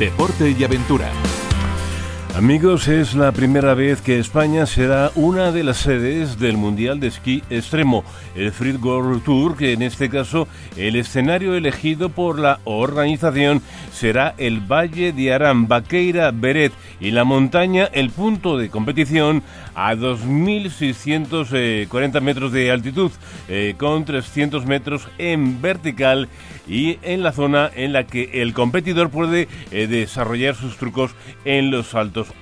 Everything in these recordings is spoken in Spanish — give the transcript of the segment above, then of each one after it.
deporte y aventura. Amigos, es la primera vez que España será una de las sedes del Mundial de Esquí Extremo, el Free World Tour, que en este caso el escenario elegido por la organización será el Valle de Arán, Baqueira, Beret y la montaña, el punto de competición a 2.640 metros de altitud, eh, con 300 metros en vertical y en la zona en la que el competidor puede eh, desarrollar sus trucos en los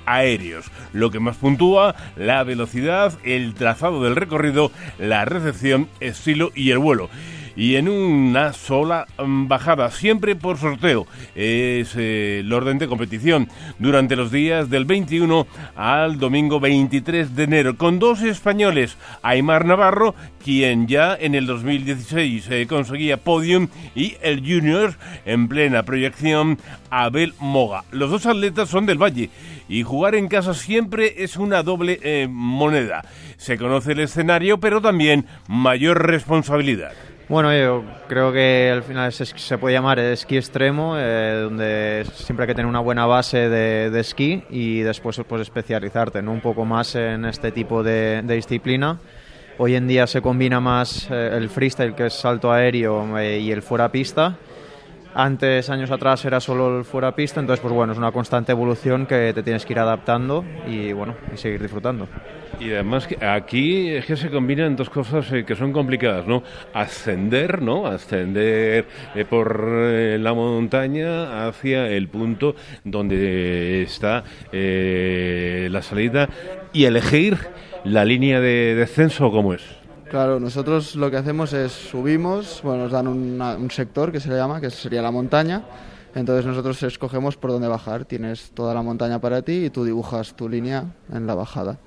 aéreos. Lo que más puntúa, la velocidad, el trazado del recorrido, la recepción, estilo y el vuelo y en una sola mm, bajada, siempre por sorteo. Es eh, el orden de competición durante los días del 21 al domingo 23 de enero, con dos españoles, Aymar Navarro, quien ya en el 2016 eh, conseguía podium, y el junior en plena proyección, Abel Moga. Los dos atletas son del Valle y jugar en casa siempre es una doble eh, moneda. Se conoce el escenario, pero también mayor responsabilidad. Bueno, yo creo que al final se puede llamar esquí extremo, eh, donde siempre hay que tener una buena base de, esquí y después pues, especializarte ¿no? un poco más en este tipo de, disciplina. Hoy en día se combina más eh, el freestyle, que es salto aéreo, eh, y el fuera pista antes, años atrás, era solo el fuera pista, entonces, pues bueno, es una constante evolución que te tienes que ir adaptando y, bueno, y seguir disfrutando. Y además, aquí es que se combinan dos cosas eh, que son complicadas, ¿no? Ascender, ¿no? Ascender eh, por eh, la montaña hacia el punto donde está la salida y elegir la línea de descenso, ¿cómo es? Claro, nosotros lo que hacemos es subimos, bueno, nos dan un sector que se le llama, que sería la montaña, entonces nosotros escogemos por dónde bajar, tienes toda la montaña para ti y tú dibujas tu línea en la bajada.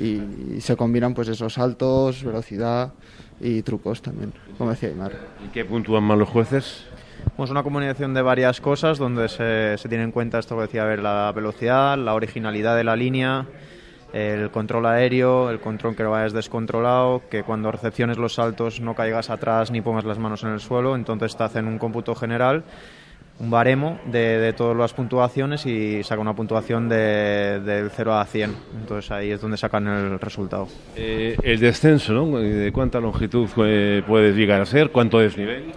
Y, se combinan pues esos saltos, velocidad y trucos también, como decía Aymar. ¿Y qué puntúan más los jueces? Pues una combinación de varias cosas donde se, se tiene en cuenta esto que decía, a ver, la velocidad, la originalidad de la línea, el control aéreo, el control que no vayas descontrolado, que cuando recepciones los saltos no caigas atrás ni pongas las manos en el suelo, entonces te hacen un cómputo general, un baremo de, todas las puntuaciones y saca una puntuación de, del 0 a 100, entonces ahí es donde sacan el resultado. Eh, el descenso, ¿no? ¿De cuánta longitud puedes llegar a ser? ¿Cuánto desnivel?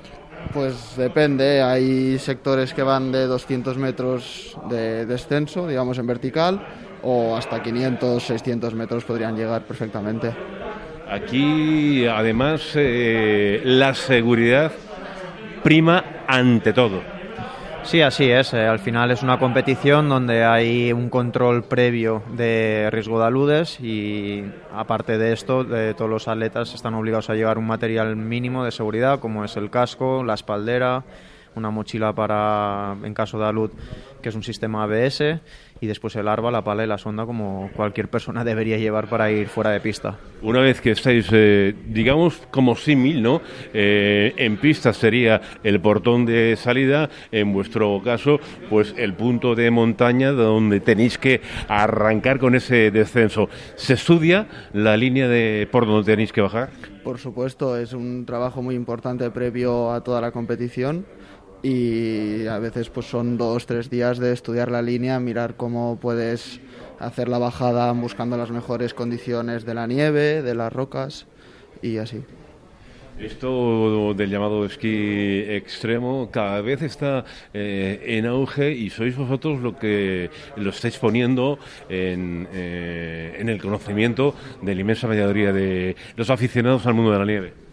Pues depende, hay sectores que van de 200 metros de descenso, digamos en vertical, o hasta 500, 600 metros podrían llegar perfectamente. Aquí, además, eh, la seguridad prima ante todo. Sí, así es. Eh, al final es una competición donde hay un control previo de riesgo de aludes y aparte de esto, todos los atletas están obligados a llevar un material mínimo de seguridad como es el casco, la espaldera, una mochila para en caso de alud que es un sistema ABS y después el arba, la pala y la sonda como cualquier persona debería llevar para ir fuera de pista. Una vez que estáis, eh, digamos, como símil, ¿no? Eh, en pista sería el portón de salida, en vuestro caso, pues el punto de montaña donde tenéis que arrancar con ese descenso. ¿Se estudia la línea de por donde tenéis que bajar? Por supuesto, es un trabajo muy importante previo a toda la competición y a veces pues son dos, tres días de estudiar la línea, mirar cómo puedes hacer la bajada buscando las mejores condiciones de la nieve, de las rocas y así. Esto del llamado esquí extremo cada vez está eh, en auge y sois vosotros lo que lo estáis poniendo en, eh, en el conocimiento de la inmensa mayoría de los aficionados al mundo de la nieve.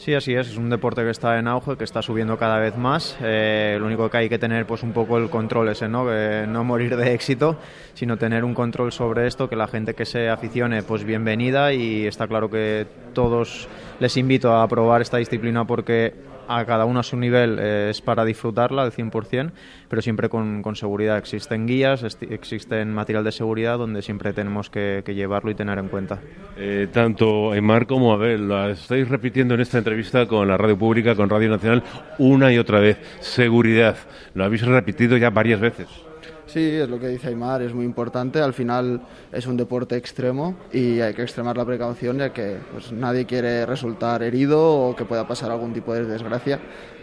Sí, así es. Es un deporte que está en auge, que está subiendo cada vez más. Eh, lo único que hay que tener, pues, un poco el control ese, ¿no? no morir de éxito, sino tener un control sobre esto, que la gente que se aficione, pues, bienvenida. Y está claro que todos les invito a probar esta disciplina porque a cada uno a su nivel eh, es para disfrutarla al 100%, pero siempre con, seguridad. Existen guías, existen material de seguridad donde siempre tenemos que, llevarlo y tener en cuenta. Eh, tanto Aymar como Abel, lo estáis repitiendo en esta entrevista con la radio pública, con Radio Nacional, una y otra vez. Seguridad, lo habéis repetido ya varias veces. Sí, es lo que dice Aymar, es muy importante. Al final es un deporte extremo y hay que extremar la precaución ya que pues, nadie quiere resultar herido o que pueda pasar algún tipo de desgracia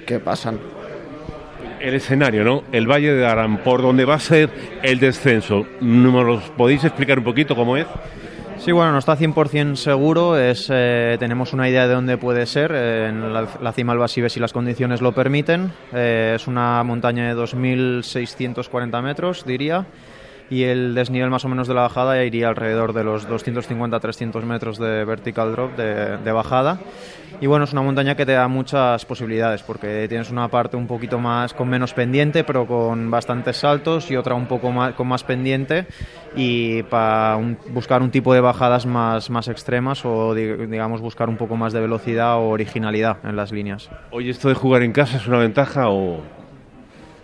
que pasan. El escenario, ¿no? El Valle de Arán, por donde va a ser el descenso. ¿Nos podéis explicar un poquito cómo es? Sí, bueno, no está 100% seguro. Es, eh, tenemos una idea de dónde puede ser. Eh, en la, la, cima del Basibe, si las condiciones lo permiten. Eh, es una montaña de 2.640 metros, diría y el desnivel más o menos de la bajada iría alrededor de los 250-300 metros de vertical drop de, de, bajada. Y bueno, es una montaña que te da muchas posibilidades porque tienes una parte un poquito más con menos pendiente, pero con bastantes saltos y otra un poco más con más pendiente y para un, buscar un tipo de bajadas más, más extremas o digamos buscar un poco más de velocidad o originalidad en las líneas. Oye, ¿esto de jugar en casa es una ventaja o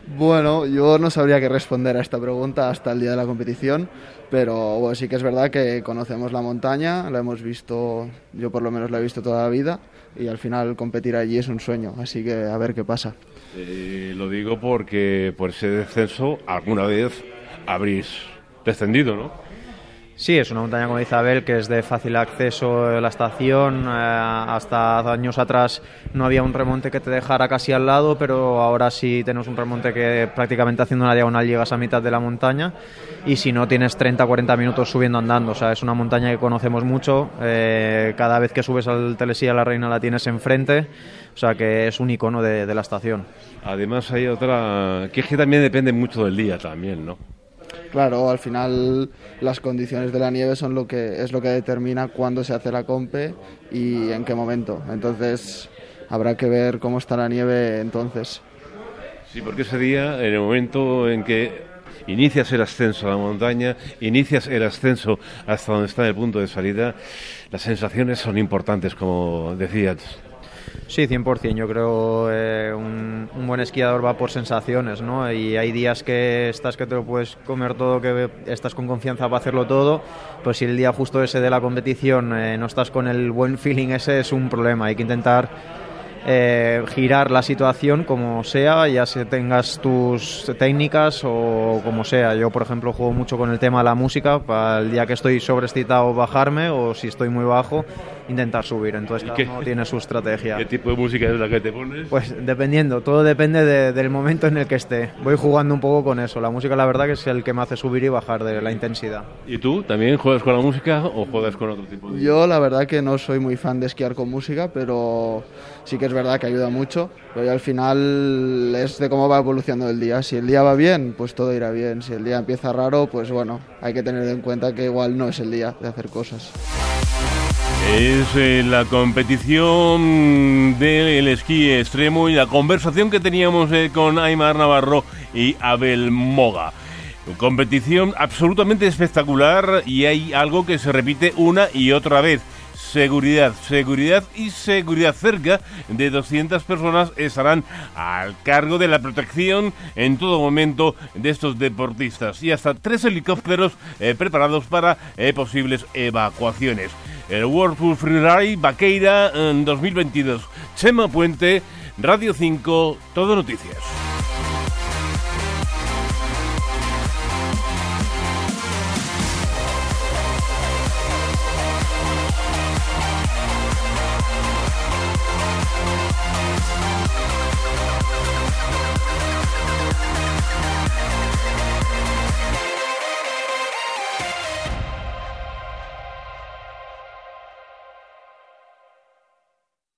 bueno, yo no sabría qué responder a esta pregunta hasta el día de la competición, pero bueno, sí que es verdad que conocemos la montaña, la hemos visto, yo por lo menos la he visto toda la vida y al final competir allí es un sueño, así que a ver qué pasa. Eh, lo digo porque por ese descenso alguna vez habréis descendido, ¿no? Sí, es una montaña como Isabel que es de fácil acceso a la estación. Eh, hasta años atrás no había un remonte que te dejara casi al lado, pero ahora sí tenemos un remonte que prácticamente haciendo una diagonal llegas a mitad de la montaña y si no tienes 30-40 minutos subiendo andando. O sea, es una montaña que conocemos mucho. Eh, cada vez que subes al Telesilla la Reina la tienes enfrente. O sea que es un icono de, de la estación. Además hay otra que es que también depende mucho del día también, ¿no? Claro, al final las condiciones de la nieve son lo que es lo que determina cuándo se hace la compe y en qué momento. Entonces habrá que ver cómo está la nieve entonces. Sí, porque ese día, en el momento en que inicias el ascenso a la montaña, inicias el ascenso hasta donde está el punto de salida, las sensaciones son importantes, como decías. Sí, 100%. Yo creo eh, un, un, buen esquiador va por sensaciones, ¿no? Y hay días que estás que te lo puedes comer todo, que estás con confianza para hacerlo todo. Pues si el día justo ese de la competición eh, no estás con el buen feeling ese, es un problema. Hay que intentar eh, girar la situación como sea, ya si tengas tus técnicas o como sea. Yo, por ejemplo, juego mucho con el tema de la música, para el día que estoy sobreexcitado bajarme o si estoy muy bajo, intentar subir. Entonces, cada uno tiene su estrategia. ¿Qué tipo de música es la que te pones? Pues dependiendo, todo depende de, del momento en el que esté. Voy jugando un poco con eso. La música, la verdad, que es el que me hace subir y bajar de la intensidad. ¿Y tú también juegas con la música o juegas con otro tipo de Yo, la verdad, que no soy muy fan de esquiar con música, pero sí que es verdad que ayuda mucho, pero al final es de cómo va evolucionando el día. Si el día va bien, pues todo irá bien. Si el día empieza raro, pues bueno, hay que tener en cuenta que igual no es el día de hacer cosas. Es eh, la competición del esquí extremo y la conversación que teníamos eh, con Aymar Navarro y Abel Moga. Competición absolutamente espectacular y hay algo que se repite una y otra vez seguridad, seguridad y seguridad. Cerca de 200 personas estarán al cargo de la protección en todo momento de estos deportistas y hasta tres helicópteros eh, preparados para posibles evacuaciones. El World Tour Freeride Vaqueira en 2022. Chema Puente, Radio 5, Todo Noticias.